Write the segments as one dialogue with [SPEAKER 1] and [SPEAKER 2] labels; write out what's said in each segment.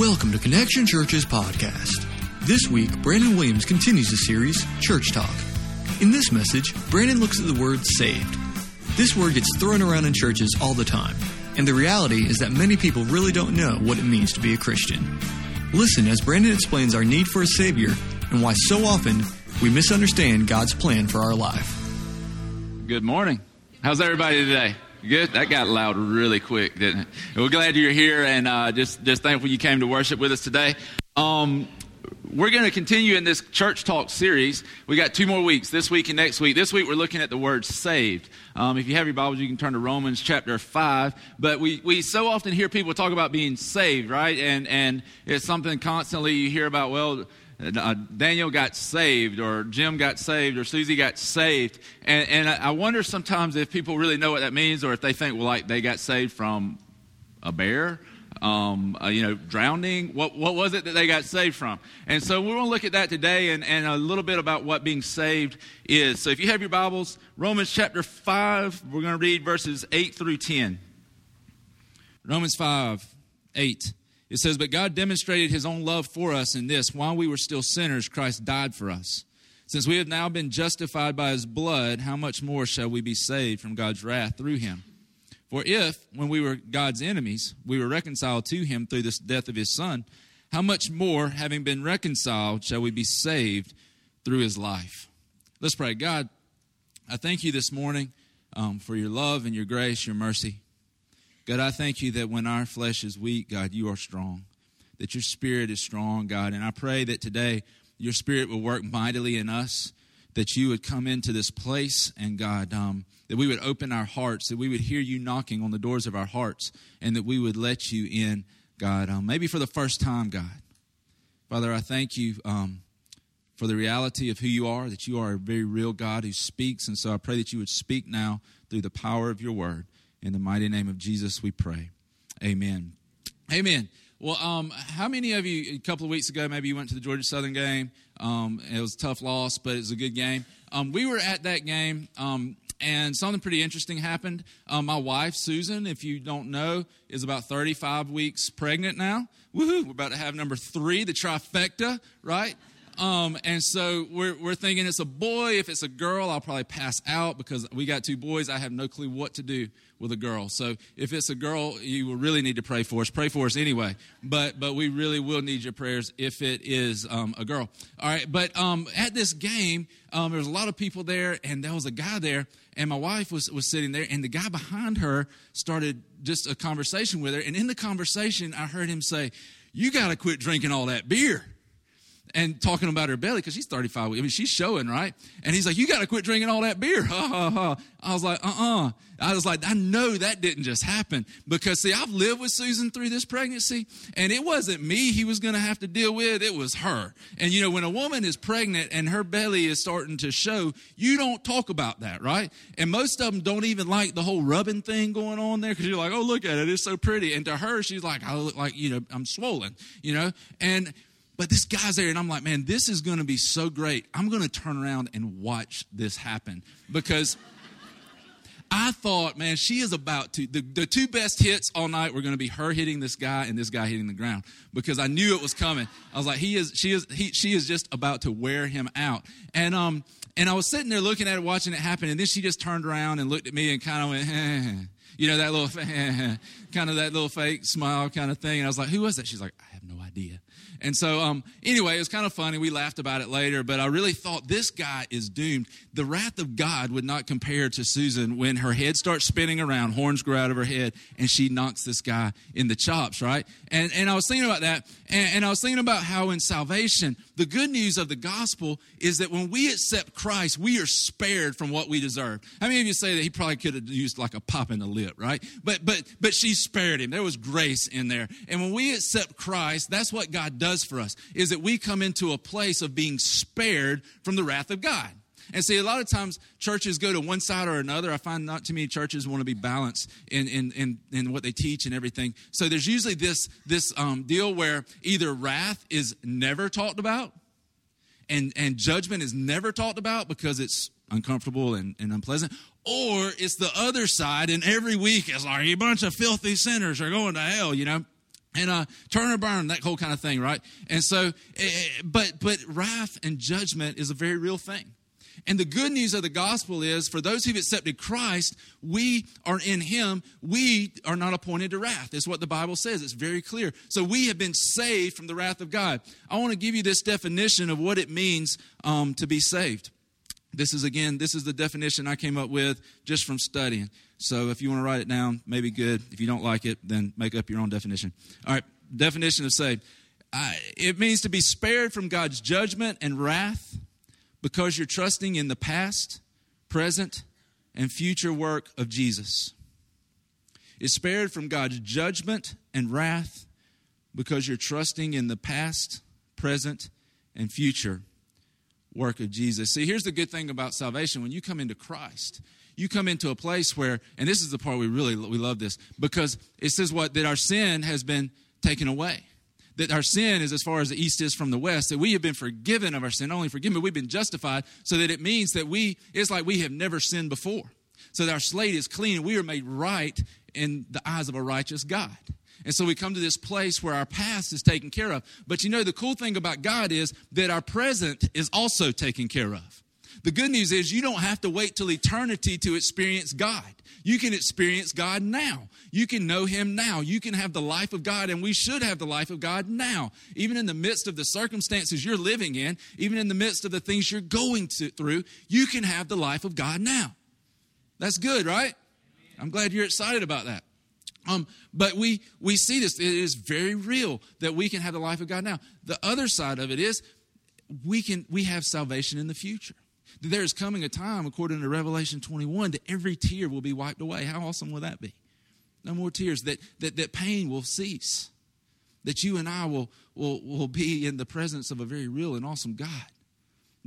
[SPEAKER 1] Welcome to Connection Church's podcast. This week, Brandon Williams continues the series, Church Talk. In this message, Brandon looks at the word saved. This word gets thrown around in churches all the time, and the reality is that many people really don't know what it means to be a Christian. Listen as Brandon explains our need for a Savior and why so often we misunderstand God's plan for our life.
[SPEAKER 2] Good morning. How's everybody today? Good. That got loud really quick, didn't it? We're glad you're here, and uh, just just thankful you came to worship with us today. Um, we're going to continue in this church talk series. We got two more weeks, this week and next week. This week we're looking at the word saved. Um, if you have your Bibles, you can turn to Romans chapter five. But we, we so often hear people talk about being saved, right? And and it's something constantly you hear about. Well, uh, Daniel got saved, or Jim got saved, or Susie got saved. And, and I wonder sometimes if people really know what that means, or if they think, well, like they got saved from a bear, um, uh, you know, drowning. What, what was it that they got saved from? And so we're going to look at that today and, and a little bit about what being saved is. So if you have your Bibles, Romans chapter 5, we're going to read verses 8 through 10. Romans 5, 8. It says, But God demonstrated his own love for us in this while we were still sinners, Christ died for us. Since we have now been justified by his blood, how much more shall we be saved from God's wrath through him? For if, when we were God's enemies, we were reconciled to him through the death of his Son, how much more, having been reconciled, shall we be saved through his life? Let's pray. God, I thank you this morning um, for your love and your grace, your mercy. God, I thank you that when our flesh is weak, God, you are strong, that your spirit is strong, God. And I pray that today your spirit will work mightily in us, that you would come into this place, and God, um, that we would open our hearts, that we would hear you knocking on the doors of our hearts, and that we would let you in, God, um, maybe for the first time, God. Father, I thank you um, for the reality of who you are, that you are a very real God who speaks. And so I pray that you would speak now through the power of your word. In the mighty name of Jesus, we pray. Amen. Amen. Well, um, how many of you, a couple of weeks ago, maybe you went to the Georgia Southern game? Um, it was a tough loss, but it was a good game. Um, we were at that game, um, and something pretty interesting happened. Um, my wife, Susan, if you don't know, is about 35 weeks pregnant now. Woohoo! We're about to have number three, the trifecta, right? Um, and so we're, we're thinking it's a boy. If it's a girl, I'll probably pass out because we got two boys. I have no clue what to do with a girl. So if it's a girl, you will really need to pray for us. Pray for us anyway. But but we really will need your prayers if it is um, a girl. All right. But um, at this game, um, there was a lot of people there, and there was a guy there, and my wife was was sitting there, and the guy behind her started just a conversation with her, and in the conversation, I heard him say, "You got to quit drinking all that beer." And talking about her belly because she's 35. I mean, she's showing, right? And he's like, You got to quit drinking all that beer. Ha, ha, ha. I was like, Uh uh-uh. uh I was like, I know that didn't just happen because, see, I've lived with Susan through this pregnancy, and it wasn't me he was going to have to deal with, it was her. And, you know, when a woman is pregnant and her belly is starting to show, you don't talk about that, right? And most of them don't even like the whole rubbing thing going on there because you're like, Oh, look at it, it's so pretty. And to her, she's like, I look like, you know, I'm swollen, you know? And, but this guy's there, and I'm like, man, this is going to be so great. I'm going to turn around and watch this happen because I thought, man, she is about to. The, the two best hits all night were going to be her hitting this guy and this guy hitting the ground because I knew it was coming. I was like, he is, she is, he, she is just about to wear him out. And um, and I was sitting there looking at it, watching it happen, and then she just turned around and looked at me and kind of went, eh. you know, that little, kind of that little fake smile kind of thing. And I was like, who was that? She's like, I have no idea. And so, um, anyway, it was kind of funny. We laughed about it later, but I really thought this guy is doomed. The wrath of God would not compare to Susan when her head starts spinning around, horns grow out of her head, and she knocks this guy in the chops, right? And, and I was thinking about that, and, and I was thinking about how in salvation, the good news of the gospel is that when we accept Christ, we are spared from what we deserve. How many of you say that he probably could have used like a pop in the lip, right? But but but she spared him. There was grace in there. And when we accept Christ, that's what God does does for us is that we come into a place of being spared from the wrath of God. And see, a lot of times churches go to one side or another. I find not too many churches want to be balanced in, in, in, in what they teach and everything. So there's usually this, this um, deal where either wrath is never talked about and, and judgment is never talked about because it's uncomfortable and, and unpleasant, or it's the other side, and every week it's like a bunch of filthy sinners are going to hell, you know. and uh, turn or burn, that whole kind of thing, right? And so, eh, but but wrath and judgment is a very real thing. And the good news of the gospel is for those who've accepted Christ, we are in Him. We are not appointed to wrath. That's what the Bible says. It's very clear. So we have been saved from the wrath of God. I want to give you this definition of what it means um, to be saved. This is, again, this is the definition I came up with just from studying. So if you want to write it down, maybe good. If you don't like it, then make up your own definition. All right, definition of saved. It means to be spared from God's judgment and wrath because you're trusting in the past, present, and future work of Jesus. Is spared from God's judgment and wrath because you're trusting in the past, present, and future work of Jesus. See, here's the good thing about salvation when you come into Christ, you come into a place where, and this is the part we really we love this because it says what that our sin has been taken away that our sin is as far as the east is from the west, that we have been forgiven of our sin, not only forgiven, but we've been justified, so that it means that we, it's like we have never sinned before. So that our slate is clean and we are made right in the eyes of a righteous God. And so we come to this place where our past is taken care of. But you know, the cool thing about God is that our present is also taken care of. The good news is you don't have to wait till eternity to experience God. You can experience God now. You can know Him now. You can have the life of God, and we should have the life of God now. Even in the midst of the circumstances you're living in, even in the midst of the things you're going to, through, you can have the life of God now. That's good, right? I'm glad you're excited about that. Um, but we we see this; it is very real that we can have the life of God now. The other side of it is we can we have salvation in the future. There is coming a time, according to Revelation 21, that every tear will be wiped away. How awesome will that be? No more tears, that, that, that pain will cease, that you and I will, will, will be in the presence of a very real and awesome God,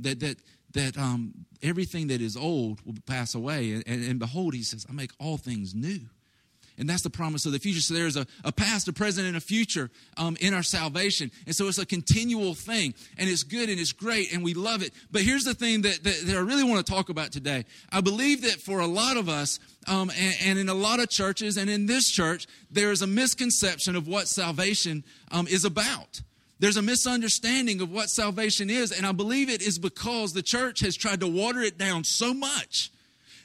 [SPEAKER 2] that, that, that um, everything that is old will pass away. And, and, and behold, he says, I make all things new. And that's the promise of the future. So there's a, a past, a present, and a future um, in our salvation. And so it's a continual thing. And it's good and it's great and we love it. But here's the thing that, that, that I really want to talk about today. I believe that for a lot of us, um, and, and, in a lot of churches, and in this church, there is a misconception of what salvation um, is about. There's a misunderstanding of what salvation is. And I believe it is because the church has tried to water it down so much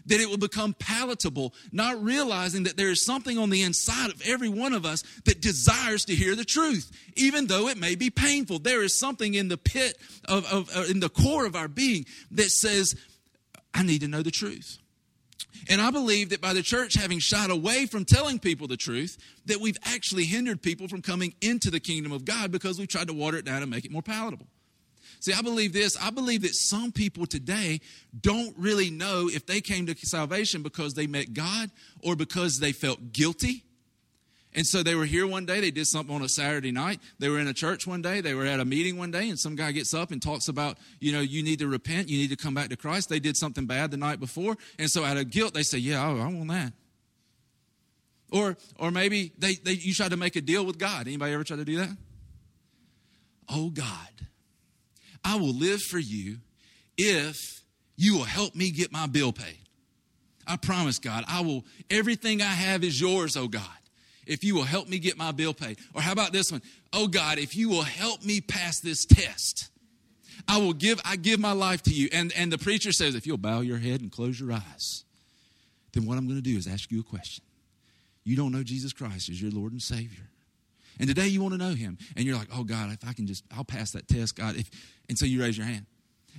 [SPEAKER 2] that it will become palatable, not realizing that there is something on the inside of every one of us that desires to hear the truth, even though it may be painful. There is something in the pit of, of uh, in the core of our being that says, I need to know the truth. And I believe that by the church having shied away from telling people the truth, that we've actually hindered people from coming into the kingdom of God because we've tried to water it down and make it more palatable. See, I believe this. I believe that some people today don't really know if they came to salvation because they met God or because they felt guilty. And so they were here one day, they did something on a Saturday night. They were in a church one day, they were at a meeting one day, and some guy gets up and talks about, you know, you need to repent, you need to come back to Christ. They did something bad the night before, and so out of guilt, they say, Yeah, I, I want that. Or, or maybe they, they, you try to make a deal with God. Anybody ever try to do that? Oh God, I will live for you if you will help me get my bill paid. I promise, God, I will, everything I have is yours, oh God, if you will help me get my bill paid. Or how about this one? Oh God, if you will help me pass this test, I will give, I give my life to you. And, and the preacher says, if you'll bow your head and close your eyes, then what I'm going to do is ask you a question. You don't know Jesus Christ as your Lord and Savior. And today you want to know him. And you're like, oh God, if I can just, I'll pass that test, God. If, so you raise your hand.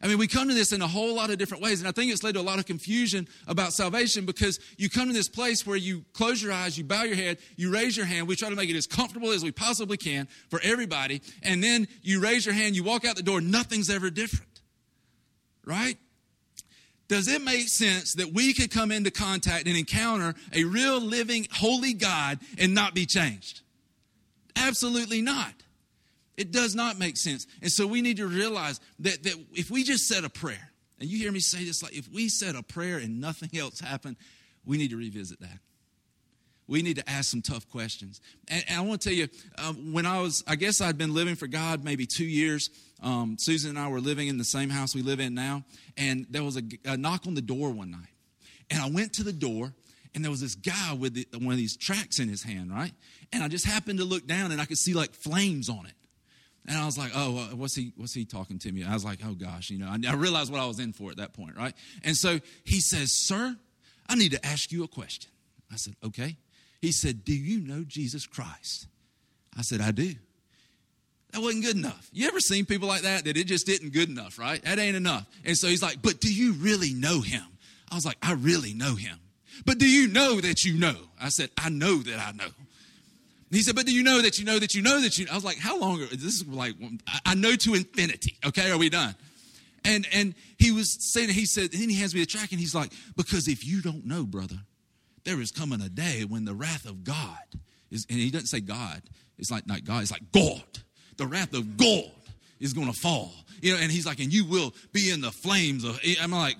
[SPEAKER 2] I mean, we come to this in a whole lot of different ways, and I think it's led to a lot of confusion about salvation because you come to this place where you close your eyes, you bow your head, you raise your hand. We try to make it as comfortable as we possibly can for everybody, and then you raise your hand, you walk out the door, nothing's ever different. Right? Does it make sense that we could come into contact and encounter a real, living, holy God and not be changed? Absolutely not. It does not make sense. And so we need to realize that, that if we just said a prayer, and you hear me say this like if we said a prayer and nothing else happened, we need to revisit that. We need to ask some tough questions. And, and I want to tell you, um, when I was, I guess I'd been living for God maybe two years. Um, Susan and I were living in the same house we live in now, and there was a, a knock on the door one night. And I went to the door, and there was this guy with the, one of these tracts in his hand, right? And I just happened to look down and I could see like flames on it. And I was like, oh, what's he, what's he talking to me? I was like, oh gosh, you know, I, I realized what I was in for at that point, right? And so he says, sir, I need to ask you a question. I said, okay. He said, do you know Jesus Christ? I said, I do. That wasn't good enough. You ever seen people like that that it just isn't good enough, right? That ain't enough. And so he's like, but do you really know him? I was like, I really know him. But do you know that you know? I said, I know that I know. He said, but do you know that you know that you know that you? I was like, how long? Are, this is like, I know to infinity. Okay, are we done? And and he was saying, he said, then he hands me the tract and he's like, because if you don't know, brother, there is coming a day when the wrath of God is, and he doesn't say God, it's like not God, it's like God. The wrath of God is going to fall. You know, and he's like, and you will be in the flames of, I'm like,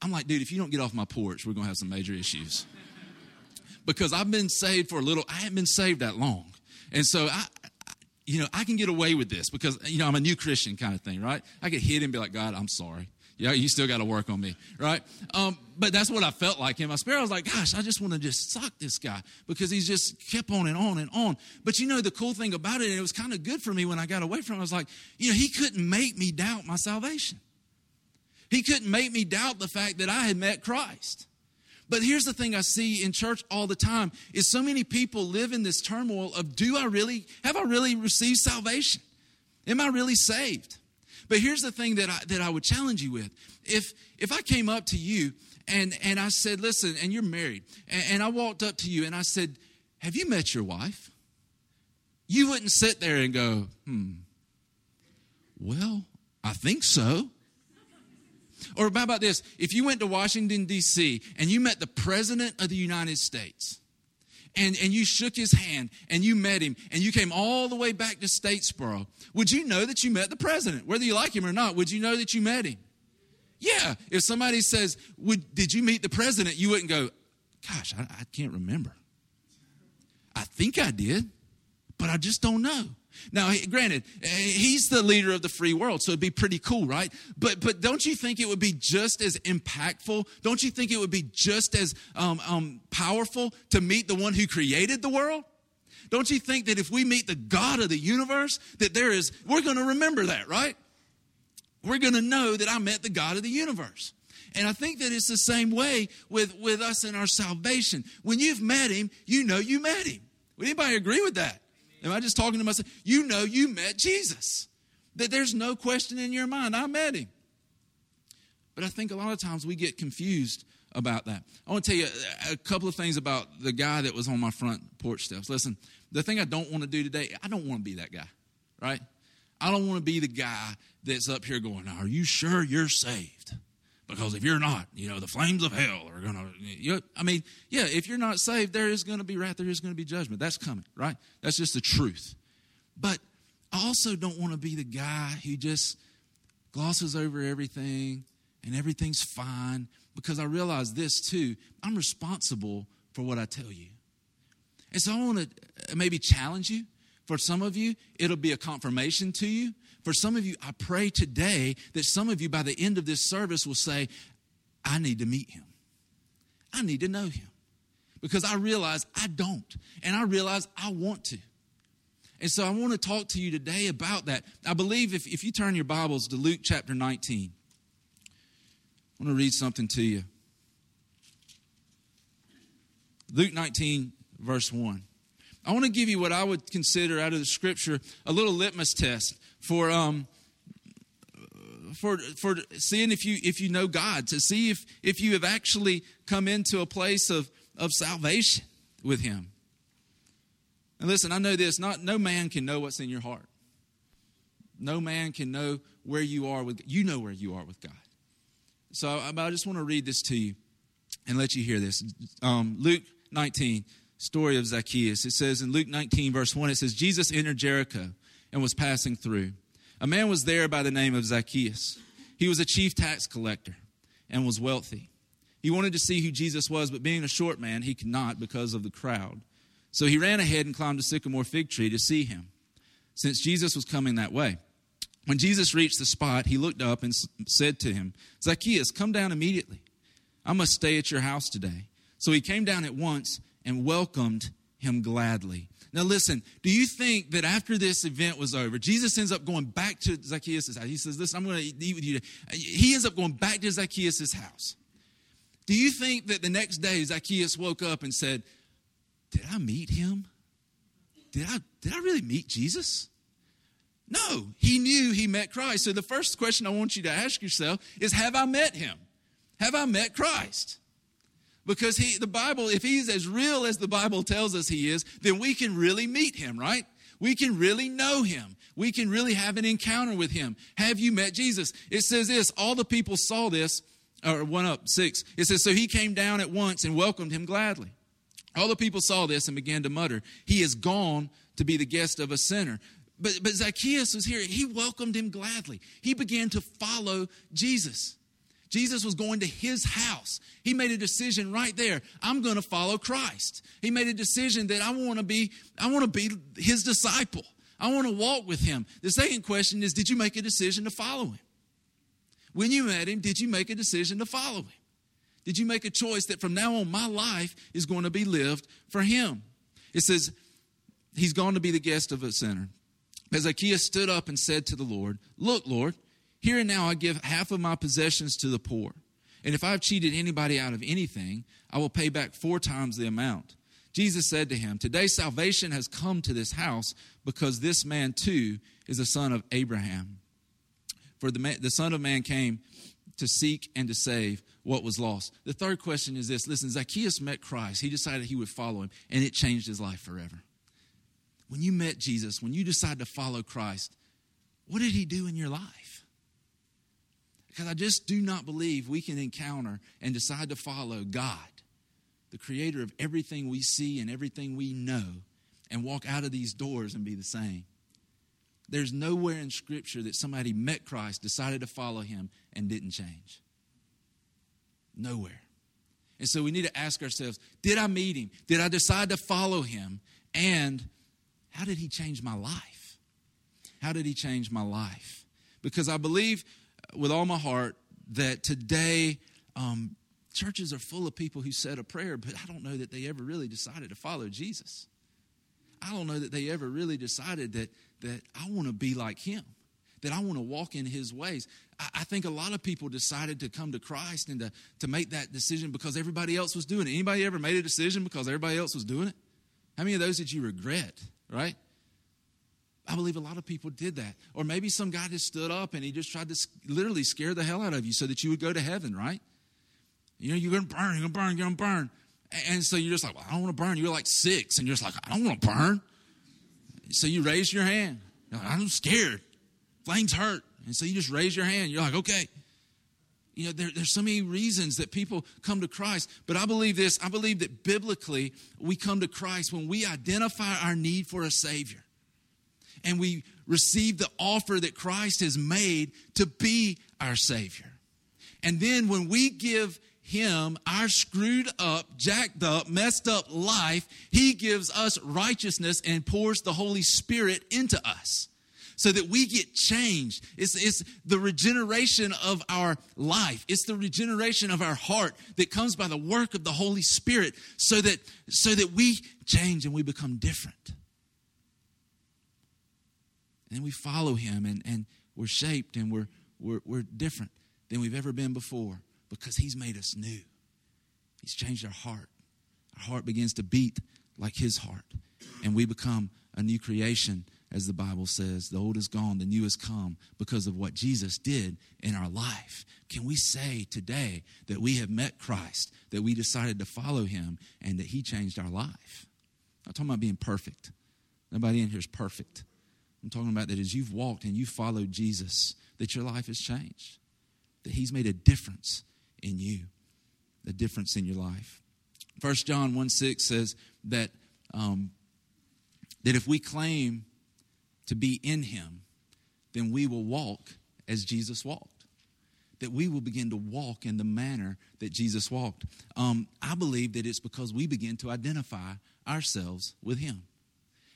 [SPEAKER 2] I'm like, dude, if you don't get off my porch, we're going to have some major issues. Because I've been saved for a little, I haven't been saved that long. And so I, you know, I can get away with this because, you know, I'm a new Christian kind of thing, right? I could hit him and be like, God, I'm sorry. Yeah, you still got to work on me, right? Um, but that's what I felt like in my spirit. I was like, gosh, I just want to just suck this guy because he's just kept on and on and on. But you know, the cool thing about it, and it was kind of good for me when I got away from him, I was like, you know, he couldn't make me doubt my salvation. He couldn't make me doubt the fact that I had met Christ. But here's the thing I see in church all the time is so many people live in this turmoil of do I really have I really received salvation? Am I really saved? But here's the thing that I, that I would challenge you with. If if I came up to you and and I said, "Listen," and you're married, and, and I walked up to you and I said, "Have you met your wife?" You wouldn't sit there and go, "Hmm. Well, I think so." Or how about this? If you went to Washington, D.C., and you met the President of the United States, and, and you shook his hand and you met him and you came all the way back to Statesboro, would you know that you met the president? Whether you like him or not, would you know that you met him? Yeah. If somebody says, would, Did you meet the president? You wouldn't go, Gosh, I, I can't remember. I think I did, but I just don't know. Now, granted, eh, he's the leader of the free world, so it'd be pretty cool, right? But but don't you think it would be just as impactful? Don't you think it would be just as um, um, powerful to meet the one who created the world? Don't you think that if we meet the God of the universe, that there is, we're going to remember that, right? We're going to know that I met the God of the universe. And I think that it's the same way with, with us in our salvation. When you've met him, you know you met him. Would anybody agree with that? Am I just talking to myself? You know you met Jesus. That there's no question in your mind. I met him. But I think a lot of times we get confused about that. I want to tell you a, couple of things about the guy that was on my front porch steps. Listen, the thing I don't want to do today, I don't want to be that guy, right? I don't want to be the guy that's up here going, Are you sure you're saved? Because if you're not, you know, the flames of hell are going to, I mean, yeah, if you're not saved, there is going to be wrath, there is going to be judgment. That's coming, right? That's just the truth. But I also don't want to be the guy who just glosses over everything and everything's fine because I realize this too. I'm responsible for what I tell you. And so I want to maybe challenge you. For some of you, it'll be a confirmation to you. For some of you, I pray today that some of you by the end of this service will say, I need to meet him. I need to know him. Because I realize I don't. And I realize I want to. And so I want to talk to you today about that. I believe if, if you turn your Bibles to Luke chapter 19, I want to read something to you. Luke 19, verse 1. I want to give you what I would consider out of the scripture a little litmus test for um, for for seeing if you if you know God, to see if if you have actually come into a place of of salvation with Him. And listen, I know this: not no man can know what's in your heart. No man can know where you are with you know where you are with God. So I, I just want to read this to you and let you hear this. Um, Luke 19, story of Zacchaeus. It says in Luke 19, verse 1, it says, Jesus entered Jericho and was passing through. A man was there by the name of Zacchaeus. He was a chief tax collector and was wealthy. He wanted to see who Jesus was, but being a short man, he could not because of the crowd. So he ran ahead and climbed a sycamore fig tree to see him, since Jesus was coming that way. When Jesus reached the spot, he looked up and said to him, Zacchaeus, come down immediately. I must stay at your house today. So he came down at once and welcomed him gladly. Now, listen, do you think that after this event was over, Jesus ends up going back to Zacchaeus' house? He says, Listen, I'm going to eat with you. He ends up going back to Zacchaeus' house. Do you think that the next day Zacchaeus woke up and said, Did I meet him? Did I, did I really meet Jesus? No, he knew he met Christ. So the first question I want you to ask yourself is Have I met him? Have I met Christ? Because he, the Bible, if he's as real as the Bible tells us he is, then we can really meet him, right? We can really know him. We can really have an encounter with him. Have you met Jesus? It says this all the people saw this, or one up, six. It says, So he came down at once and welcomed him gladly. All the people saw this and began to mutter, He is gone to be the guest of a sinner. But, but Zacchaeus was here. He welcomed him gladly. He began to follow Jesus. Jesus was going to his house. He made a decision right there. I'm going to follow Christ. He made a decision that I want to be I want to be his disciple. I want to walk with him. The second question is did you make a decision to follow him? When you met him, did you make a decision to follow him? Did you make a choice that from now on my life is going to be lived for him? It says he's going to be the guest of a sinner. Zacchaeus stood up and said to the Lord, Look, Lord, here and now I give half of my possessions to the poor. And if I've cheated anybody out of anything, I will pay back four times the amount. Jesus said to him, Today salvation has come to this house because this man too is a son of Abraham. For the, man, the Son of Man came to seek and to save what was lost. The third question is this listen, Zacchaeus met Christ. He decided he would follow him, and it changed his life forever. When you met Jesus, when you decided to follow Christ, what did he do in your life? Because I just do not believe we can encounter and decide to follow God, the creator of everything we see and everything we know, and walk out of these doors and be the same. There's nowhere in Scripture that somebody met Christ, decided to follow him, and didn't change. Nowhere. And so we need to ask ourselves Did I meet him? Did I decide to follow him? And how did he change my life? How did he change my life? Because I believe with all my heart that today um, churches are full of people who said a prayer, but I don't know that they ever really decided to follow Jesus. I don't know that they ever really decided that, that I want to be like him, that I want to walk in his ways. I, I, think a lot of people decided to come to Christ and to, to make that decision because everybody else was doing it. Anybody ever made a decision because everybody else was doing it? How many of those did you regret, right? I believe a lot of people did that. Or maybe some guy just stood up and he just tried to literally scare the hell out of you so that you would go to heaven, right? You know, you're going to burn, you're going to burn, you're going to burn. And so you're just like, well, I don't want to burn. You're like six, and you're just like, I don't want to burn. So you raise your hand. Like, I'm scared. Flames hurt. And so you just raise your hand. You're like, okay. You know, there, there's so many reasons that people come to Christ. But I believe this I believe that biblically, we come to Christ when we identify our need for a Savior and we receive the offer that Christ has made to be our Savior. And then when we give him our screwed up, jacked up, messed up life, he gives us righteousness and pours the Holy Spirit into us so that we get changed. It's, it's the regeneration of our life. It's the regeneration of our heart that comes by the work of the Holy Spirit so that, so that we change and we become different. And then we follow him and, and we're shaped and we're, we're, we're different than we've ever been before because he's made us new. He's changed our heart. Our heart begins to beat like his heart. And we become a new creation, as the Bible says. The old is gone, the new has come because of what Jesus did in our life. Can we say today that we have met Christ, that we decided to follow him, and that he changed our life? I'm talking about being perfect. Nobody in here is perfect. I'm talking about that as you've walked and you followed Jesus, that your life has changed, that He's made a difference in you, a difference in your life. First John 1 6 says that, um, that if we claim to be in Him, then we will walk as Jesus walked. That we will begin to walk in the manner that Jesus walked. Um, I believe that it's because we begin to identify ourselves with Him.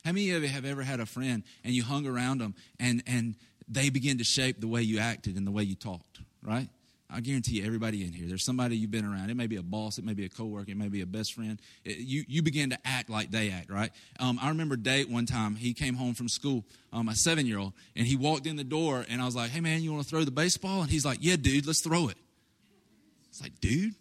[SPEAKER 2] How many of you have ever had a friend and you hung around them and, and they begin to shape the way you acted and the way you talked, right? I guarantee you, everybody in here, there's somebody you've been around. It may be a boss, it may be a coworker, it may be a best friend. It, you, you begin to act like they act, right? Um, I remember Date one time, he came home from school, um, a seven year old, and he walked in the door, and I was like, hey man, you want to throw the baseball? And he's like, yeah, dude, let's throw it. It's like, dude?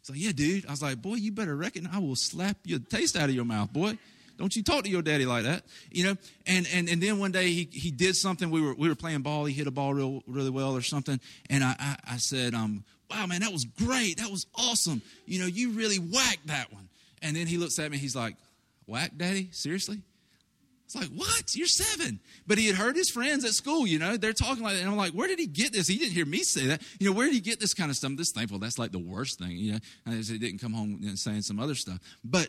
[SPEAKER 2] It's like, yeah, dude. I was like, boy, you better reckon I will slap your taste out of your mouth, boy. Don't you talk to your daddy like that, you know? And and and then one day he he did something. We were we were playing ball. He hit a ball real really well or something. And I I, I said, um, wow, man, that was great. That was awesome. You know, you really whacked that one. And then he looks at me. He's like, whack, daddy? Seriously? It's like, what? You're seven. But he had heard his friends at school, you know, they're talking like that. And I'm like, where did he get this? He didn't hear me say that. You know, where did he get this kind of stuff? Just thankful that's like the worst thing, you know. And he didn't come home saying some other stuff. But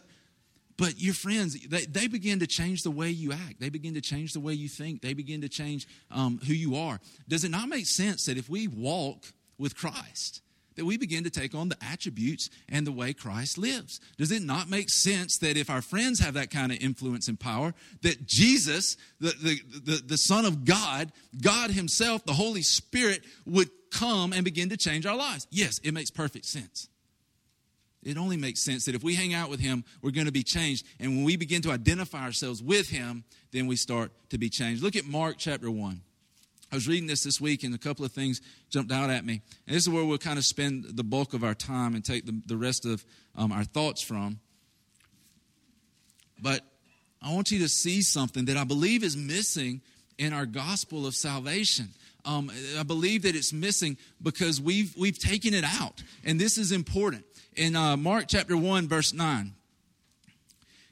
[SPEAKER 2] but your friends, they, they begin to change the way you act. They begin to change the way you think. They begin to change um, who you are. Does it not make sense that if we walk with Christ, that we begin to take on the attributes and the way Christ lives? Does it not make sense that if our friends have that kind of influence and power, that Jesus, the, the, the, the Son of God, God Himself, the Holy Spirit, would come and begin to change our lives? Yes, it makes perfect sense. It only makes sense that if we hang out with Him, we're going to be changed. And when we begin to identify ourselves with Him, then we start to be changed. Look at Mark chapter 1. I was reading this this week, and a couple of things jumped out at me. And this is where we'll kind of spend the bulk of our time and take the, the rest of um, our thoughts from. But I want you to see something that I believe is missing in our gospel of salvation. Um, I believe that it's missing because we've we've taken it out, and this is important in uh, Mark chapter 1, verse 9,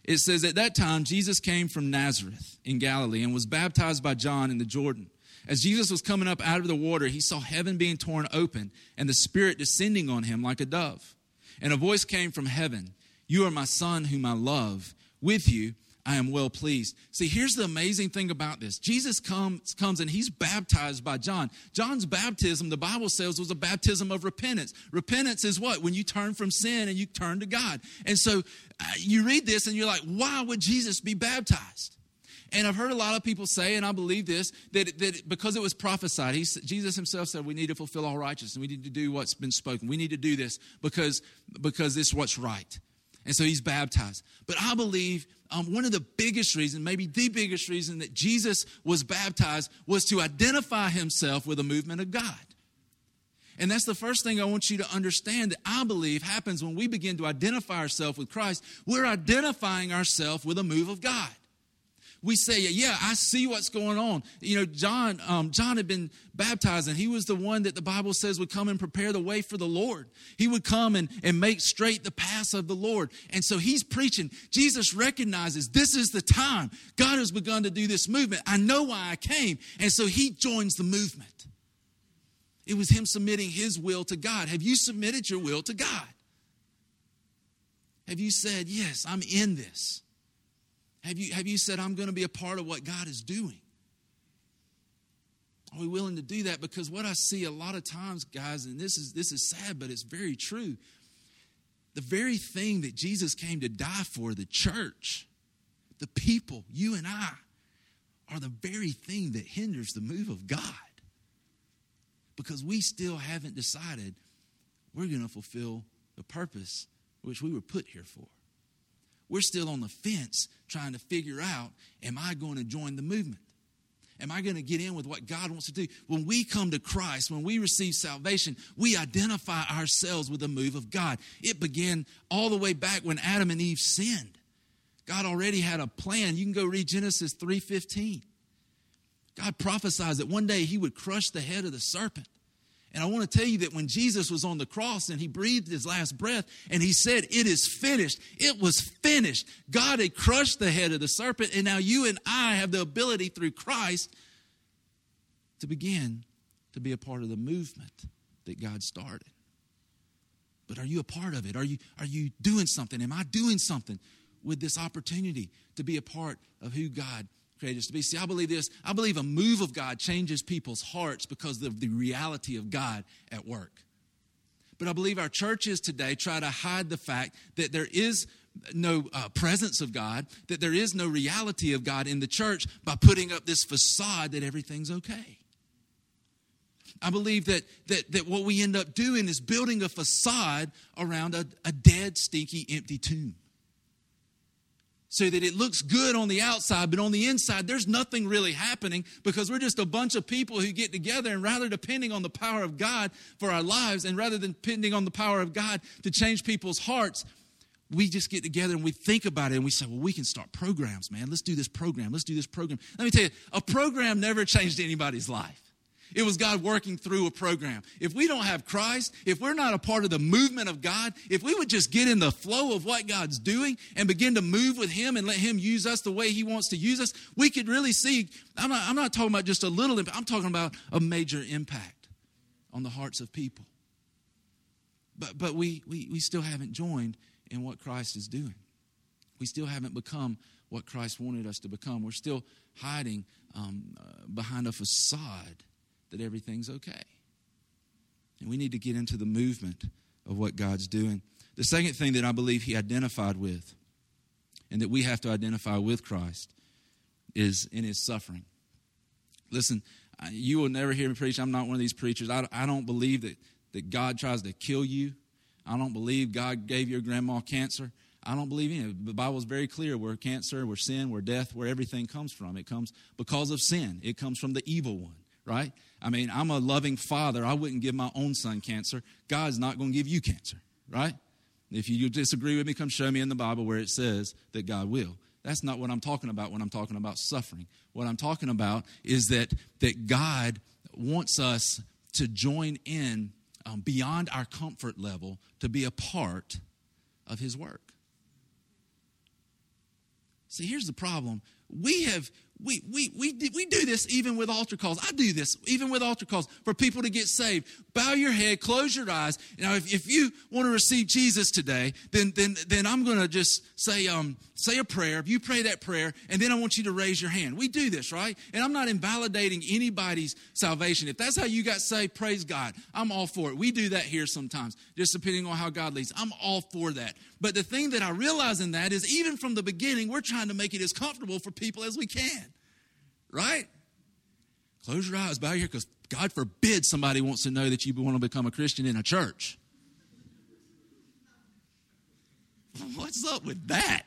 [SPEAKER 2] it says, At that time, Jesus came from Nazareth in Galilee and was baptized by John in the Jordan. As Jesus was coming up out of the water, he saw heaven being torn open and the Spirit descending on him like a dove. And a voice came from heaven You are my Son, whom I love. With you I am well pleased. See, here's the amazing thing about this. Jesus comes, comes and he's baptized by John. John's baptism, the Bible says, was a baptism of repentance. Repentance is what? When you turn from sin and you turn to God. And so uh, you read this and you're like, why would Jesus be baptized? And I've heard a lot of people say, and I believe this, that, that because it was prophesied, he, Jesus himself said we need to fulfill all righteousness. We need to do what's been spoken. We need to do this because, because this is what's right. And so he's baptized. But I believe um, one of the biggest reasons, maybe the biggest reason that Jesus was baptized was to identify himself with the movement of God. And that's the first thing I want you to understand that I believe happens when we begin to identify ourselves with Christ. We're identifying ourselves with a move of God we say, yeah, I see what's going on. You know, John, um, John had been baptized, and he was the one that the Bible says would come and prepare the way for the Lord. He would come and, and make straight the paths of the Lord. And so he's preaching. Jesus recognizes this is the time. God has begun to do this movement. I know why I came. And so he joins the movement. It was him submitting his will to God. Have you submitted your will to God? Have you said, Yes, I'm in this? Have you, have you said, I'm going to be a part of what God is doing? Are we willing to do that? Because what I see a lot of times, guys, and this is, this is sad, but it's very true. The very thing that Jesus came to die for, the church, the people, you and I, are the very thing that hinders the move of God. Because we still haven't decided we're going to fulfill the purpose which we were put here for. We're still on the fence trying to figure out am I going to join the movement? Am I going to get in with what God wants to do? When we come to Christ, when we receive salvation, we identify ourselves with the move of God. It began all the way back when Adam and Eve sinned. God already had a plan. You can go read Genesis 3:15. God prophesied that one day he would crush the head of the serpent. And I want to tell you that when Jesus was on the cross and he breathed his last breath and he said, It is finished, it was finished. God had crushed the head of the serpent, and now you and I have the ability through Christ to begin to be a part of the movement that God started. But are you a part of it? Are you, are you doing something? Am I doing something with this opportunity to be a part of who God created us to be. See, I believe this. I believe a move of God changes people's hearts because of the reality of God at work. But I believe our churches today try to hide the fact that there is no uh, presence of God, that there is no reality of God in the church by putting up this facade that everything's okay. I believe that, that, that what we end up doing is building a facade around a, a dead, stinky, empty tomb so that it looks good on the outside, but on the inside, there's nothing really happening because we're just a bunch of people who get together and rather depending on the power of God for our lives and rather than depending on the power of God to change people's hearts, we just get together and we think about it and we say, well, we can start programs, man. Let's do this program. Let's do this program. Let me tell you, a program never changed anybody's life. It was God working through a program. If we don't have Christ, if we're not a part of the movement of God, if we would just get in the flow of what God's doing and begin to move with Him and let Him use us the way He wants to use us, we could really see. I'm not, I'm not talking about just a little impact, I'm talking about a major impact on the hearts of people. But, but we, we, we still haven't joined in what Christ is doing. We still haven't become what Christ wanted us to become. We're still hiding um, uh, behind a facade that everything's okay. And we need to get into the movement of what God's doing. The second thing that I believe he identified with, and that we have to identify with Christ, is in his suffering. Listen, you will never hear me preach. I'm not one of these preachers. I, I don't believe that, that God tries to kill you. I don't believe God gave your grandma cancer. I don't believe in it. The Bible is very clear where cancer, where sin, where death, where everything comes from. It comes because of sin, it comes from the evil one right? I mean, I'm a loving father. I wouldn't give my own son cancer. God's not going to give you cancer, right? If you disagree with me, come show me in the Bible where it says that God will. That's not what I'm talking about when I'm talking about suffering. What I'm talking about is that, that God wants us to join in um, beyond our comfort level to be a part of His work. See, here's the problem. We have we, we, we, we do this even with altar calls. I do this even with altar calls for people to get saved. Bow your head, close your eyes. Now, if, if you want to receive Jesus today, then, then, then I'm going to just say, um, say a prayer. If you pray that prayer, and then I want you to raise your hand. We do this, right? And I'm not invalidating anybody's salvation. If that's how you got saved, praise God. I'm all for it. We do that here sometimes, just depending on how God leads. I'm all for that. But the thing that I realize in that is even from the beginning, we're trying to make it as comfortable for people as we can. Right? Close your eyes, bow your head, because God forbid somebody wants to know that you want to become a Christian in a church. What's up with that?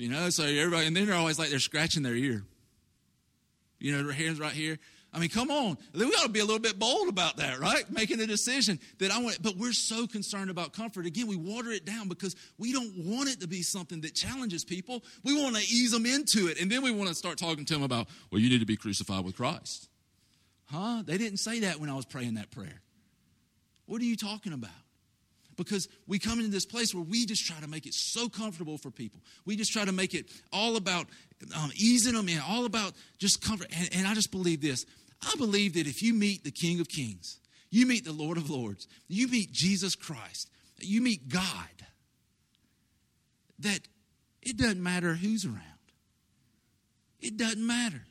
[SPEAKER 2] You know, so everybody, and then they're always like they're scratching their ear. You know, their hands right here. I mean, come on. We got to be a little bit bold about that, right? Making a decision that I want, but we're so concerned about comfort. Again, we water it down because we don't want it to be something that challenges people. We want to ease them into it. And then we want to start talking to them about, well, you need to be crucified with Christ. Huh? They didn't say that when I was praying that prayer. What are you talking about? Because we come into this place where we just try to make it so comfortable for people. We just try to make it all about um, easing them in, all about just comfort. And, and I just believe this I believe that if you meet the King of Kings, you meet the Lord of Lords, you meet Jesus Christ, you meet God, that it doesn't matter who's around. It doesn't matter.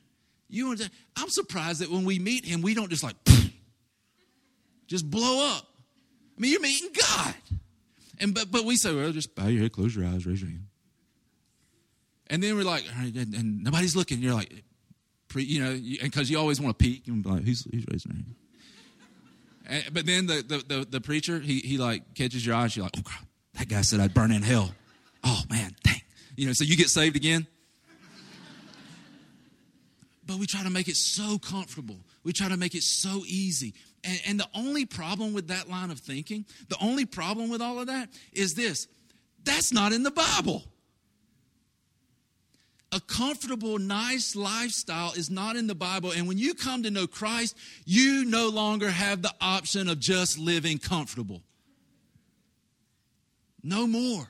[SPEAKER 2] You I'm surprised that when we meet him, we don't just like just blow up. I mean, you're meeting God. And but but we say, well, just bow your head, close your eyes, raise your hand. And then we're like, and, and nobody's looking. You're like, you know, because you, you, always want to peek and be like, who's, who's raising their hand? And, but then the, the, the, the, preacher, he, he like catches your eyes. You're like, oh, God, that guy said I'd burn in hell. Oh, man, dang. You know, so you get saved again. but we try to make it so comfortable. We try to make it so easy. And, and the only problem with that line of thinking, the only problem with all of that is this that's not in the Bible. A comfortable, nice lifestyle is not in the Bible. And when you come to know Christ, you no longer have the option of just living comfortable. No more.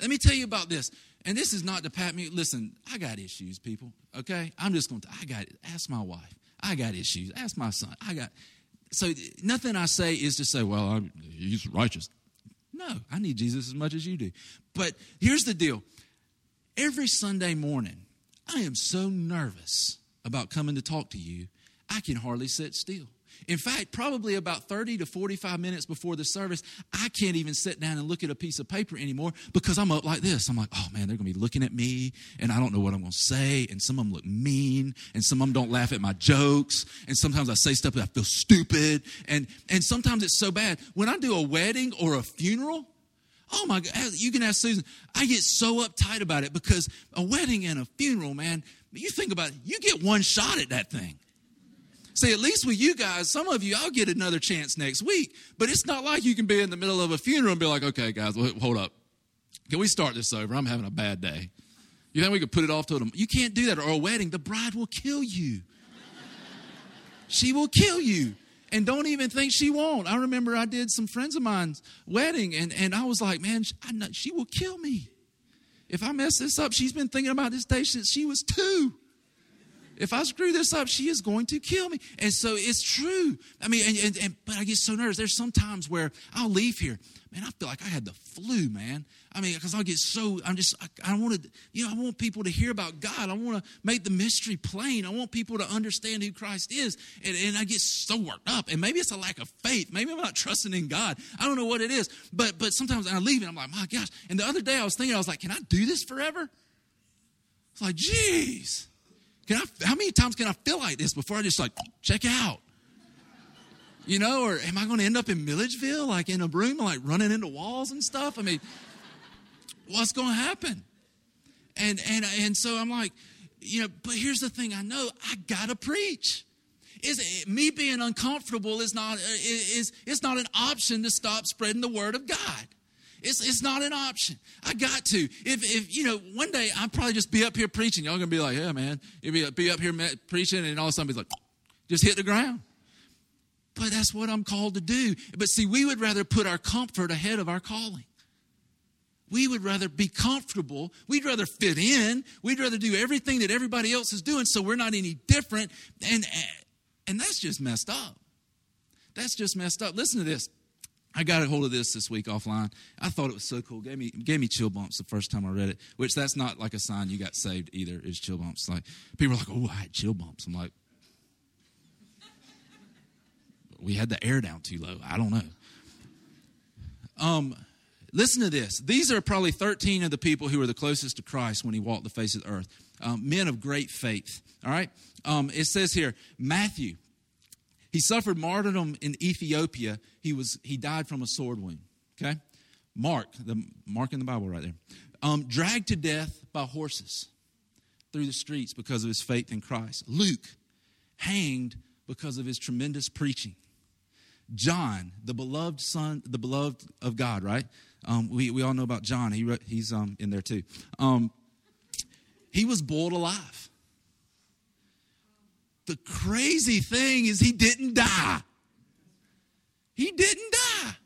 [SPEAKER 2] Let me tell you about this. And this is not to pat me. Listen, I got issues, people. Okay? I'm just going to, I got it. Ask my wife. I got issues. Ask my son. I got, so nothing I say is to say, well, I'm, he's righteous. No, I need Jesus as much as you do. But here's the deal every Sunday morning, I am so nervous about coming to talk to you, I can hardly sit still. In fact, probably about 30 to 45 minutes before the service, I can't even sit down and look at a piece of paper anymore because I'm up like this. I'm like, oh man, they're going to be looking at me and I don't know what I'm going to say. And some of them look mean and some of them don't laugh at my jokes. And sometimes I say stuff that I feel stupid. And, and sometimes it's so bad. When I do a wedding or a funeral, Oh my God, you can ask Susan. I get so uptight about it because a wedding and a funeral, man, you think about it, you get one shot at that thing. See, at least with you guys, some of you, I'll get another chance next week. But it's not like you can be in the middle of a funeral and be like, okay, guys, hold up. Can we start this over? I'm having a bad day. You think we could put it off to them? You can't do that. Or a wedding, the bride will kill you. she will kill you. And don't even think she won't. I remember I did some friends of mine's wedding, and, and I was like, man, know, she will kill me. If I mess this up, she's been thinking about this day since she was two if I screw this up, she is going to kill me. And so it's true. I mean, and, and, and, but I get so nervous. There's some times where I'll leave here, man. I feel like I had the flu, man. I mean, because I get so I'm just I, I want to, you know, I want people to hear about God. I want to make the mystery plain. I want people to understand who Christ is, and, and I get so worked up. And maybe it's a lack of faith. Maybe I'm not trusting in God. I don't know what it is. But but sometimes I leave and I'm like, my gosh. And the other day I was thinking, I was like, can I do this forever? It's like, geez. Can I, how many times can I feel like this before I just like check out? You know, or am I going to end up in Milledgeville, like in a room, like running into walls and stuff? I mean, what's going to happen? And and and so I'm like, you know, but here's the thing: I know I gotta preach. Is me being uncomfortable is not is is not an option to stop spreading the word of God. It's, it's not an option. I got to. If, if, you know, one day I'll probably just be up here preaching. Y'all to be like, yeah, man. You'll be, be up here preaching, and all of a sudden, be like, just hit the ground. But that's what I'm called to do. But see, we would rather put our comfort ahead of our calling. We would rather be comfortable. We'd rather fit in. We'd rather do everything that everybody else is doing so we're not any different. And, and that's just messed up. That's just messed up. Listen to this. I got a hold of this this week offline. I thought it was so cool. Gave me gave me chill bumps the first time I read it. Which that's not like a sign you got saved either. Is chill bumps like people are like, oh, I had chill bumps. I'm like, we had the air down too low. I don't know. Um, listen to this. These are probably 13 of the people who were the closest to Christ when he walked the face of the earth. Um, men of great faith. All right. Um, it says here Matthew he suffered martyrdom in Ethiopia. He was he died from a sword wound. Okay, Mark, the Mark in the Bible right there, um, dragged to death by horses through the streets because of his faith in Christ. Luke, hanged because of his tremendous preaching. John, the beloved son, the beloved of God, right? Um, we, we all know about John. He he's um, in there too. Um, he was boiled alive. The crazy thing is, he didn't die. He didn't die.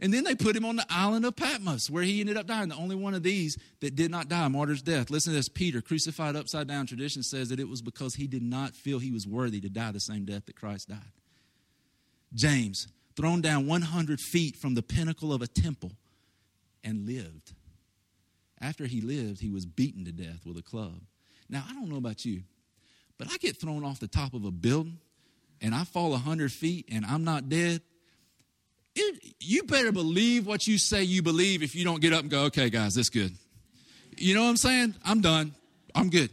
[SPEAKER 2] And then they put him on the island of Patmos, where he ended up dying. The only one of these that did not die, martyr's death. Listen to this Peter, crucified upside down. Tradition says that it was because he did not feel he was worthy to die the same death that Christ died. James, thrown down 100 feet from the pinnacle of a temple and lived. After he lived, he was beaten to death with a club. Now, I don't know about you, but I get thrown off the top of a building and I fall 100 feet and I'm not dead. It, you better believe what you say you believe if you don't get up and go, okay, guys, that's good. You know what I'm saying? I'm done. I'm good.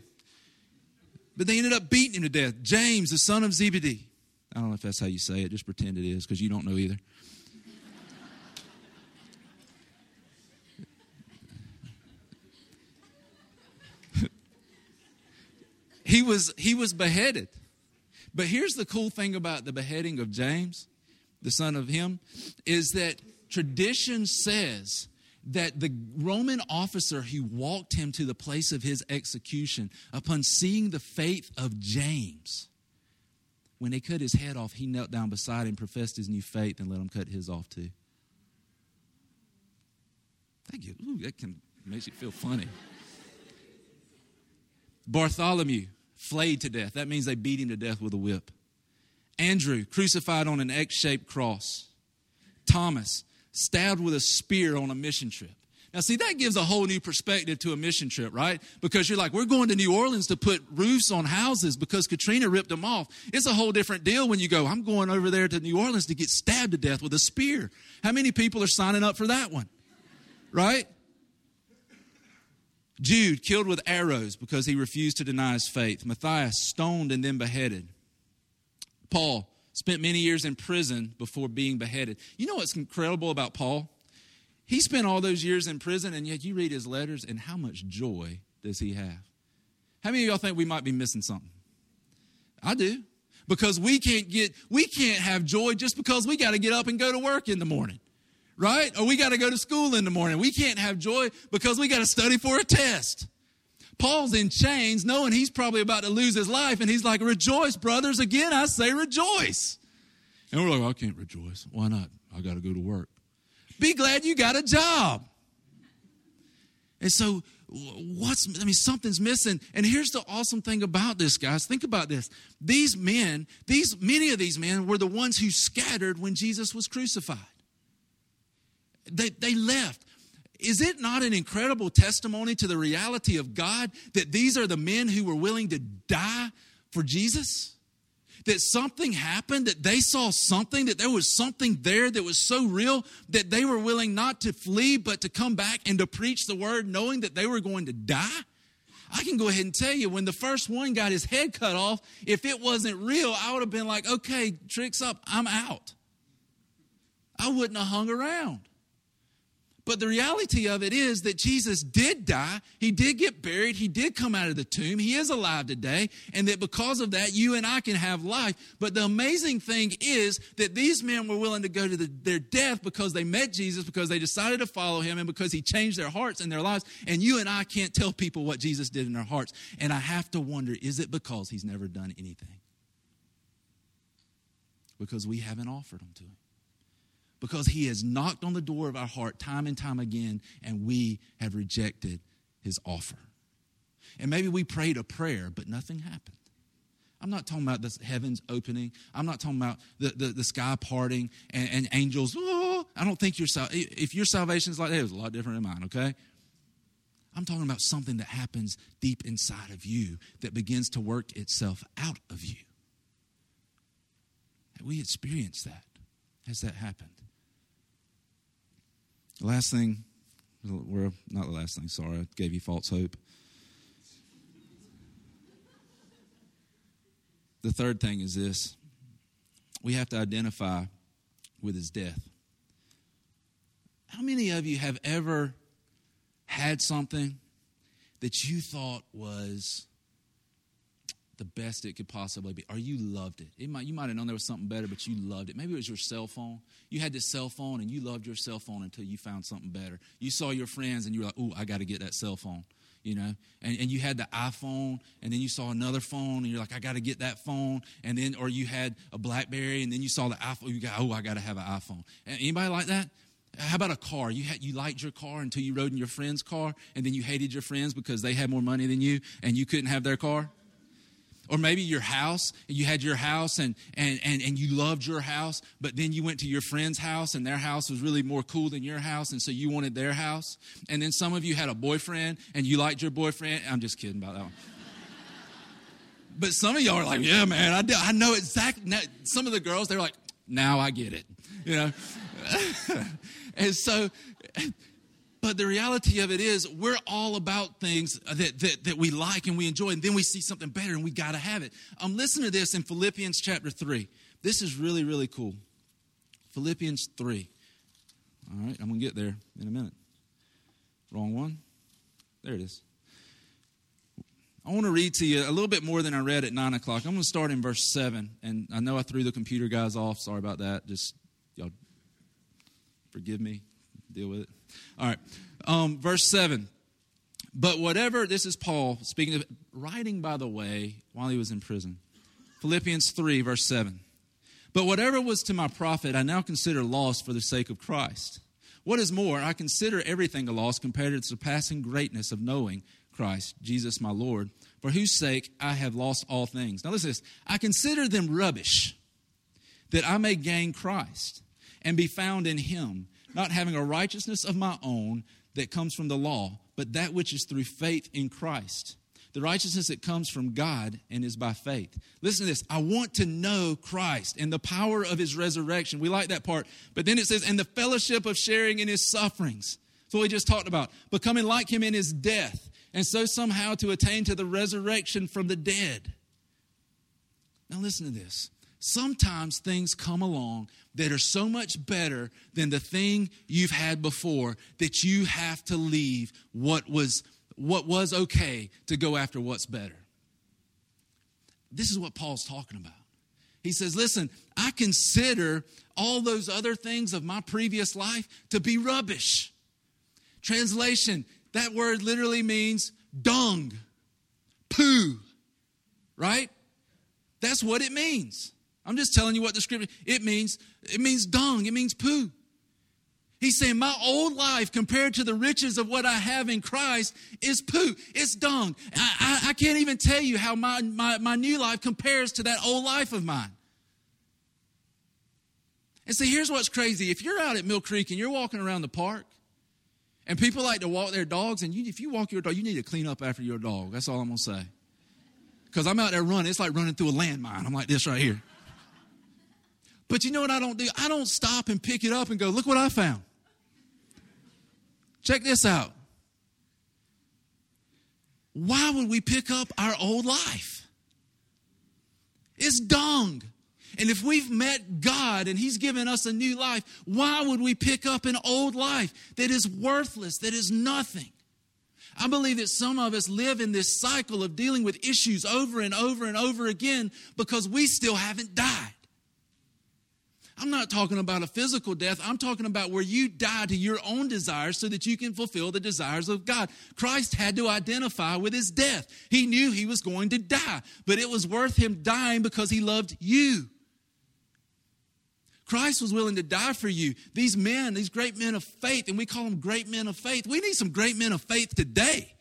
[SPEAKER 2] But they ended up beating him to death. James, the son of Zebedee. I don't know if that's how you say it. Just pretend it is because you don't know either. He was he was beheaded. But here's the cool thing about the beheading of James, the son of him, is that tradition says that the Roman officer who walked him to the place of his execution, upon seeing the faith of James, when they cut his head off, he knelt down beside him, professed his new faith, and let him cut his off too. Thank you. Ooh, that can makes you feel funny. Bartholomew, flayed to death. That means they beat him to death with a whip. Andrew, crucified on an X shaped cross. Thomas, stabbed with a spear on a mission trip. Now, see, that gives a whole new perspective to a mission trip, right? Because you're like, we're going to New Orleans to put roofs on houses because Katrina ripped them off. It's a whole different deal when you go, I'm going over there to New Orleans to get stabbed to death with a spear. How many people are signing up for that one? Right? Jude killed with arrows because he refused to deny his faith. Matthias stoned and then beheaded. Paul spent many years in prison before being beheaded. You know what's incredible about Paul? He spent all those years in prison, and yet you read his letters, and how much joy does he have? How many of y'all think we might be missing something? I do. Because we can't get, we can't have joy just because we got to get up and go to work in the morning, right? Or we got to go to school in the morning. We can't have joy because we got to study for a test. Paul's in chains, knowing he's probably about to lose his life, and he's like, Rejoice, brothers. Again, I say rejoice. And we're like, I can't rejoice. Why not? I got to go to work. Be glad you got a job. And so, what's, I mean, something's missing. And here's the awesome thing about this, guys. Think about this. These men, these, many of these men were the ones who scattered when Jesus was crucified. They, they left. Is it not an incredible testimony to the reality of God that these are the men who were willing to die for Jesus? that something happened, that they saw something, that there was something there that was so real that they were willing not to flee, but to come back and to preach the word, knowing that they were going to die? I can go ahead and tell you when the first one got his head cut off, if it wasn't real, I would have been like, okay, tricks up, I'm out. I wouldn't have hung around. But the reality of it is that Jesus did die. He did get buried. He did come out of the tomb. He is alive today. And that because of that, you and I can have life. But the amazing thing is that these men were willing to go to the, their death because they met Jesus, because they decided to follow him, and because he changed their hearts and their lives. And you and I can't tell people what Jesus did in their hearts. And I have to wonder is it because he's never done anything? Because we haven't offered them to him because he has knocked on the door of our heart time and time again, and we have rejected his offer. And maybe we prayed a prayer, but nothing happened. I'm not talking about the heavens opening. I'm not talking about the, the, the sky parting and, and angels. Oh, I don't think your if your salvation is like that, it's a lot different than mine, okay? I'm talking about something that happens deep inside of you that begins to work itself out of you. Have we experienced that? Has that happened? The last thing, we're not the last thing, sorry, I gave you false hope. The third thing is this we have to identify with his death. How many of you have ever had something that you thought was the best it could possibly be, or you loved it. it might, you might have known there was something better, but you loved it. Maybe it was your cell phone. You had this cell phone and you loved your cell phone until you found something better. You saw your friends and you were like, "Ooh, I got to get that cell phone." You know, and, and you had the iPhone, and then you saw another phone, and you're like, I got to get that phone. And then, or you had a Blackberry, and then you saw the iPhone. You got, oh, I got to have an iPhone. Anybody like that? How about a car? You had you liked your car until you rode in your friend's car, and then you hated your friends because they had more money than you, and you couldn't have their car or maybe your house and you had your house and, and, and, and you loved your house but then you went to your friend's house and their house was really more cool than your house and so you wanted their house. And then some of you had a boyfriend and you liked your boyfriend. I'm just kidding about that one. But some of y'all are like yeah man i, do, I know exactly some of the girls they're like now i get it you know? And so but the reality of it is, we're all about things that, that, that we like and we enjoy, and then we see something better and we got to have it. Um, listen to this in Philippians chapter 3. This is really, really cool. Philippians 3. All right, I'm going to get there in a minute. Wrong one. There it is. I want to read to you a little bit more than I read at 9 o'clock. I'm going to start in verse 7. And I know I threw the computer guys off. Sorry about that. Just, y'all forgive me. Deal with it. All right. Um, verse 7. But whatever, this is Paul speaking of writing, by the way, while he was in prison. Philippians 3, verse 7. But whatever was to my profit, I now consider loss for the sake of Christ. What is more, I consider everything a loss compared to the surpassing greatness of knowing Christ, Jesus my Lord, for whose sake I have lost all things. Now listen to this. I consider them rubbish, that I may gain Christ and be found in him not having a righteousness of my own that comes from the law, but that which is through faith in Christ. The righteousness that comes from God and is by faith. Listen to this. I want to know Christ and the power of his resurrection. We like that part. But then it says, and the fellowship of sharing in his sufferings. That's what we just talked about. Becoming like him in his death. And so somehow to attain to the resurrection from the dead. Now listen to this. Sometimes things come along that are so much better than the thing you've had before that you have to leave what was what was okay to go after what's better. This is what Paul's talking about. He says, Listen, I consider all those other things of my previous life to be rubbish. Translation, that word literally means dung, poo, right? That's what it means. I'm just telling you what the scripture it means. It means dung, it means poo. He's saying, My old life compared to the riches of what I have in Christ is poo. It's dung. I, I, I, can't even tell you how my, my, my new life compares to that old life of mine. And see, here's what's crazy. If you're out at Mill Creek and you're walking around the park, and people like to walk their dogs, and you, if you walk your dog, you need to clean up after your dog. That's all I'm going to say. Because I'm out there running. It's like running through a landmine. I'm like this right here. But you know what I don't do? I don't stop and pick it up and go, look what I found. Check this out. Why would we pick up our old life? It's dung. And if we've met God and He's given us a new life, why would we pick up an old life that is worthless, that is nothing? I believe that some of us live in this cycle of dealing with issues over and over and over again because we still haven't died. I'm not talking about a physical death. I'm talking about where you die to your own desires so that you can fulfill the desires of God. Christ had to identify with his death. He knew he was going to die, but it was worth him dying because he loved you. Christ was willing to die for you. These men, these great men of faith, and we call them great men of faith. We need some great men of faith today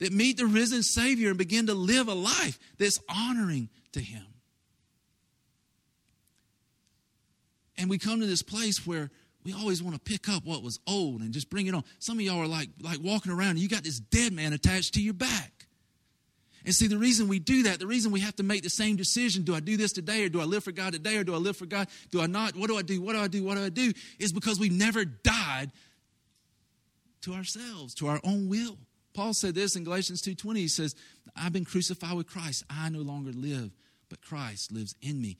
[SPEAKER 2] that meet the risen Savior and begin to live a life that's honoring to him. And we come to this place where we always want to pick up what was old and just bring it on. Some of y'all are like, like walking around and you got this dead man attached to your back. And see, the reason we do that, the reason we have to make the same decision do I do this today or do I live for God today or do I live for God? Do I not? What do I do? What do I do? What do I do? Is because we've never died to ourselves, to our own will. Paul said this in Galatians 2:20. He says, I've been crucified with Christ. I no longer live, but Christ lives in me.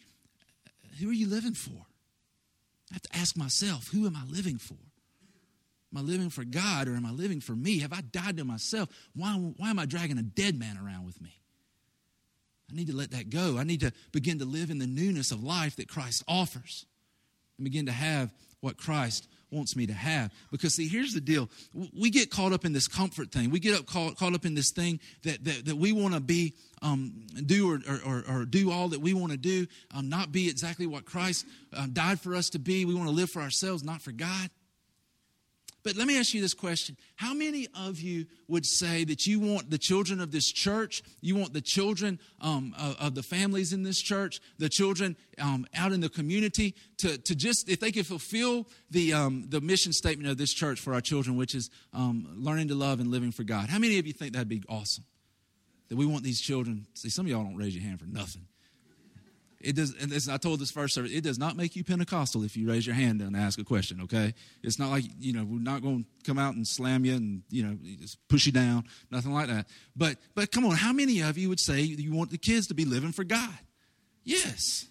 [SPEAKER 2] Who are you living for? I have to ask myself, who am I living for? Am I living for God or am I living for me? Have I died to myself? Why, why am I dragging a dead man around with me? I need to let that go. I need to begin to live in the newness of life that Christ offers and begin to have what Christ wants me to have. Because, see, here's the deal. We get caught up in this comfort thing. We get up caught, caught up in this thing that, that, that we want to be, um, do or, or, or, do all that we want to do, um, not be exactly what Christ uh, died for us to be. We want to live for ourselves, not for God. But let me ask you this question How many of you would say that you want the children of this church, you want the children um, of, of, the families in this church, the children um, out in the community, to, to just, if they could fulfill the, um, the mission statement of this church for our children, which is um, learning to love and living for God? How many of you think that'd be awesome? That we want these children, see, some of y'all don't raise your hand for nothing. It does, and I told this first service, it does not make you Pentecostal if you raise your hand and ask a question, okay? It's not like, you know, we're not going to come out and slam you and, you know, just push you down, nothing like that. But, but come on, how many of you would say you want the kids to be living for God? Yes.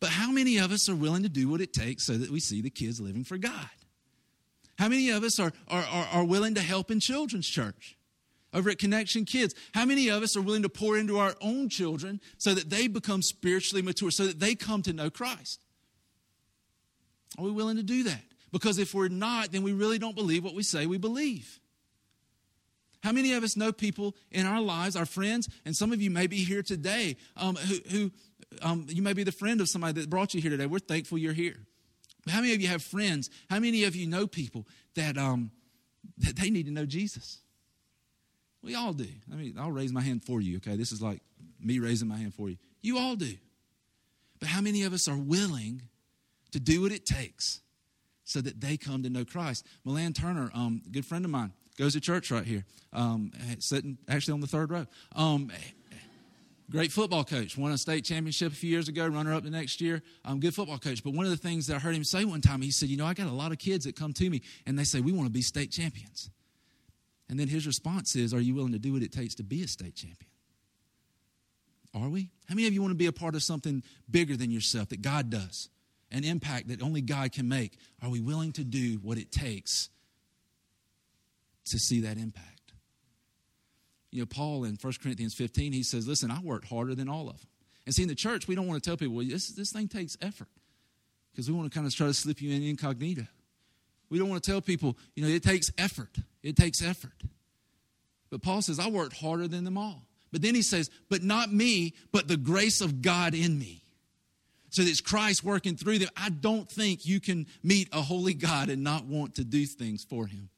[SPEAKER 2] But how many of us are willing to do what it takes so that we see the kids living for God? How many of us are, are, are, are willing to help in children's church? Over at Connection Kids. How many of us are willing to pour into our own children so that they become spiritually mature, so that they come to know Christ? Are we willing to do that? Because if we're not, then we really don't believe what we say we believe. How many of us know people in our lives, our friends, and some of you may be here today, um, who, who um, you may be the friend of somebody that brought you here today. We're thankful you're here. How many of you have friends? How many of you know people that, um, that they need to know Jesus? We all do. I mean, I'll raise my hand for you, okay? This is like me raising my hand for you. You all do. But how many of us are willing to do what it takes so that they come to know Christ. Milan Turner, um, good friend of mine, goes to church right here, um, sitting actually on the third row. Um, great football coach, won a state championship a few years ago, runner up the next year. Um, good football coach. But one of the things that I heard him say one time, he said, You know, I got a lot of kids that come to me and they say, We want to be state champions. And then his response is, Are you willing to do what it takes to be a state champion? Are we? How many of you want to be a part of something bigger than yourself that God does? An impact that only God can make? Are we willing to do what it takes to see that impact? You know, Paul in 1 Corinthians 15, he says, Listen, I worked harder than all of them. And see, in the church, we don't want to tell people, well, this, this thing takes effort because we want to kind of try to slip you in incognito. We don't want to tell people, you know, it takes effort. It takes effort. But Paul says, I worked harder than them all. But then he says, but not me, but the grace of God in me. So it's Christ working through them. I don't think you can meet a holy God and not want to do things for him.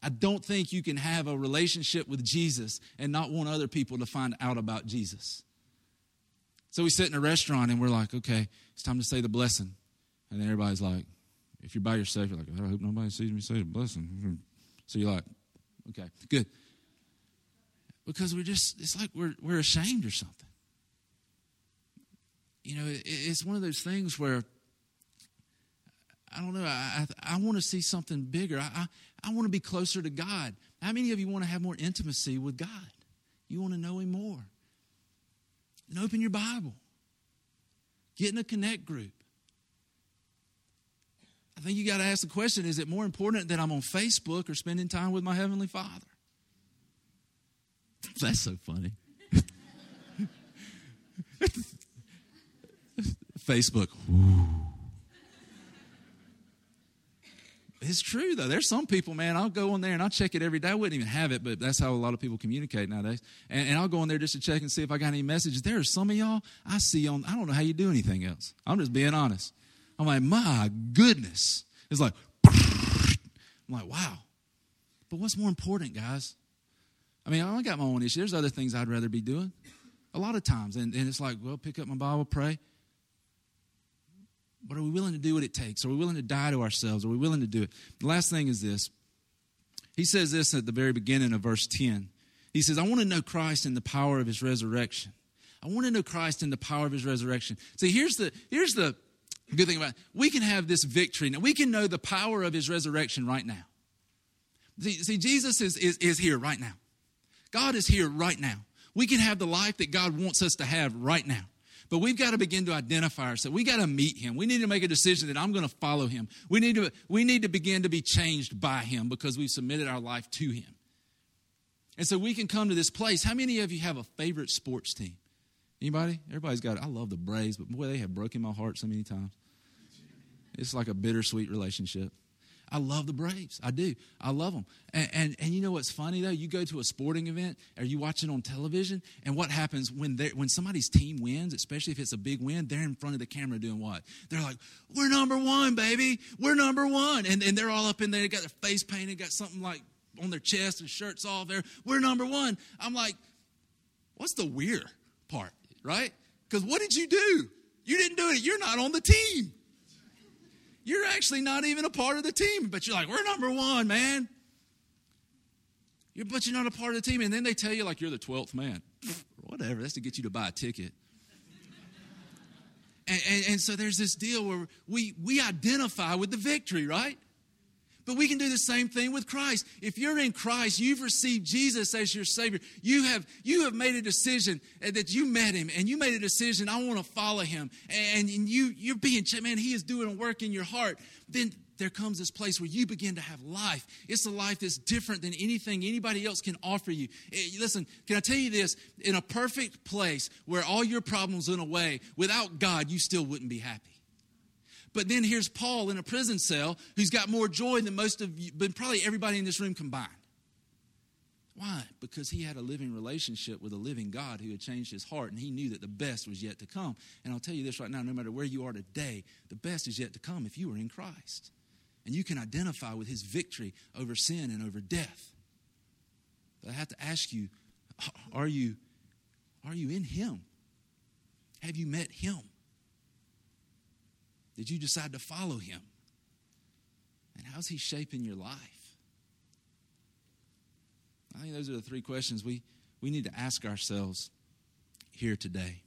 [SPEAKER 2] I don't think you can have a relationship with Jesus and not want other people to find out about Jesus. So we sit in a restaurant and we're like, okay, it's time to say the blessing. And then everybody's like, if you're by yourself, you're like, I hope nobody sees me say the blessing. Hmm. So you're like, okay, good because we're just, it's like we're, we're ashamed or something. You know, it, it's one of those things where, I don't know, I, I, I want to see something bigger. I, I, I want to be closer to God. How many of you want to have more intimacy with God? You want to know Him more? Then open your Bible, get in a connect group. I think you got to ask the question is it more important that I'm on Facebook or spending time with my Heavenly Father? That's so funny. Facebook. Ooh. It's true though. There's some people, man. I'll go on there and I'll check it every day. I wouldn't even have it, but that's how a lot of people communicate nowadays. And, and I'll go on there just to check and see if I got any messages. There are some of y'all I see on. I don't know how you do anything else. I'm just being honest. I'm like, my goodness. It's like, I'm like, wow. But what's more important, guys? I mean, I only got my own issues. There's other things I'd rather be doing a lot of times. And, and it's like, well, pick up my Bible, pray. But are we willing to do what it takes? Are we willing to die to ourselves? Are we willing to do it? The last thing is this. He says this at the very beginning of verse 10. He says, I want to know Christ in the power of his resurrection. I want to know Christ in the power of his resurrection. See, here's the here's the good thing about it. We can have this victory. Now we can know the power of his resurrection right now. See, see Jesus is, is, is here right now. God is here right now. We can have the life that God wants us to have right now. But we've got to begin to identify ourselves. We got to meet him. We need to make a decision that I'm going to follow him. We need to, we need to begin to be changed by him because we've submitted our life to him. And so we can come to this place. How many of you have a favorite sports team? Anybody? Everybody's got it. I love the Braves, but boy, they have broken my heart so many times. It's like a bittersweet relationship. I love the Braves. I do. I love them. And, and, and, you know what's funny though? You go to a sporting event or you watch it on television, and what happens when when somebody's team wins, especially if it's a big win, they're in front of the camera doing what? They're like, "We're number one, baby. We're number one," and and they're all up in there. They got their face painted, got something like on their chest, and shirts off. There, we're number one. I'm like, what's the weird part, right? Because what did you do? You didn't do it. You're not on the team. You're actually not even a part of the team, but you're like, we're number one, man. You're, but you're not a part of the team. And then they tell you, like, you're the 12th man. Whatever, that's to get you to buy a ticket. And, and, and, so there's this deal where we, we identify with the victory, right? But we can do the same thing with Christ. If you're in Christ, you've received Jesus as your Savior. You have, you have made a decision that you met Him and you made a decision, I want to follow Him. And, you, you're being, man, He is doing a work in your heart. Then there comes this place where you begin to have life. It's a life that's different than anything anybody else can offer you. Eh, listen, can I tell you this? In a perfect place where all your problems went away, without God, you still wouldn't be happy. But then here's Paul in a prison cell who's got more joy than most of you, but probably everybody in this room combined. Why? Because he had a living relationship with a living God who had changed his heart, and he knew that the best was yet to come. And I'll tell you this right now no matter where you are today, the best is yet to come if you are in Christ. And you can identify with his victory over sin and over death. But I have to ask you are you, are you in him? Have you met him? Did you decide to follow him? And how's He shaping your life? I think those are the three questions we, we need to ask ourselves here today.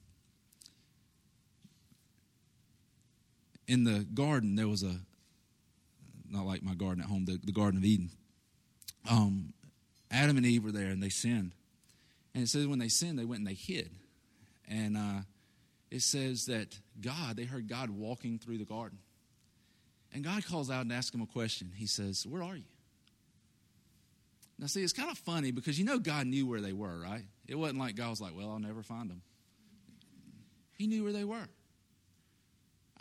[SPEAKER 2] In the garden, there was a, not like my garden at home, the, the Garden of Eden. Um, Adam and Eve were there and they sinned. And it says when they sinned, they went and they hid. And uh, it says that God, they heard God walking through the garden. And God calls out and asks him a question. He says, Where are you? Now, see, it's kind of funny because you know God knew where they were, right? It wasn't like God was like, Well, I'll never find them. He knew where they were.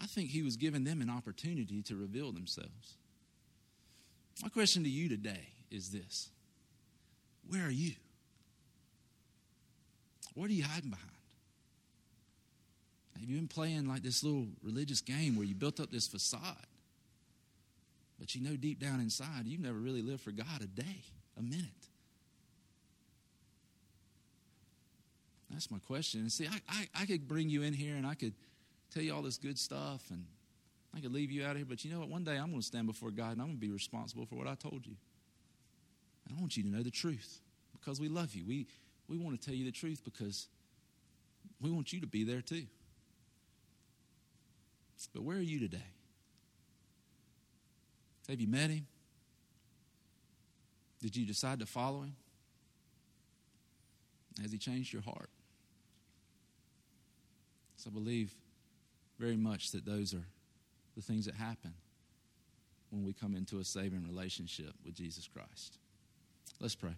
[SPEAKER 2] I think He was giving them an opportunity to reveal themselves. My question to you today is this Where are you? What are you hiding behind? Have you been playing like this little religious game where you built up this facade? But you know deep down inside, you've never really lived for God a day, a minute. That's my question. And see, I, I, I could bring you in here and I could tell you all this good stuff and I could leave you out of here, but you know what? One day I'm going to stand before God and I'm going to be responsible for what I told you. And I want you to know the truth because we love you. We, we want to tell you the truth because we want you to be there too. But where are you today? Have you met him? Did you decide to follow him? Has he changed your heart? So I believe very much that those are the things that happen when we come into a saving relationship with Jesus Christ. Let's pray.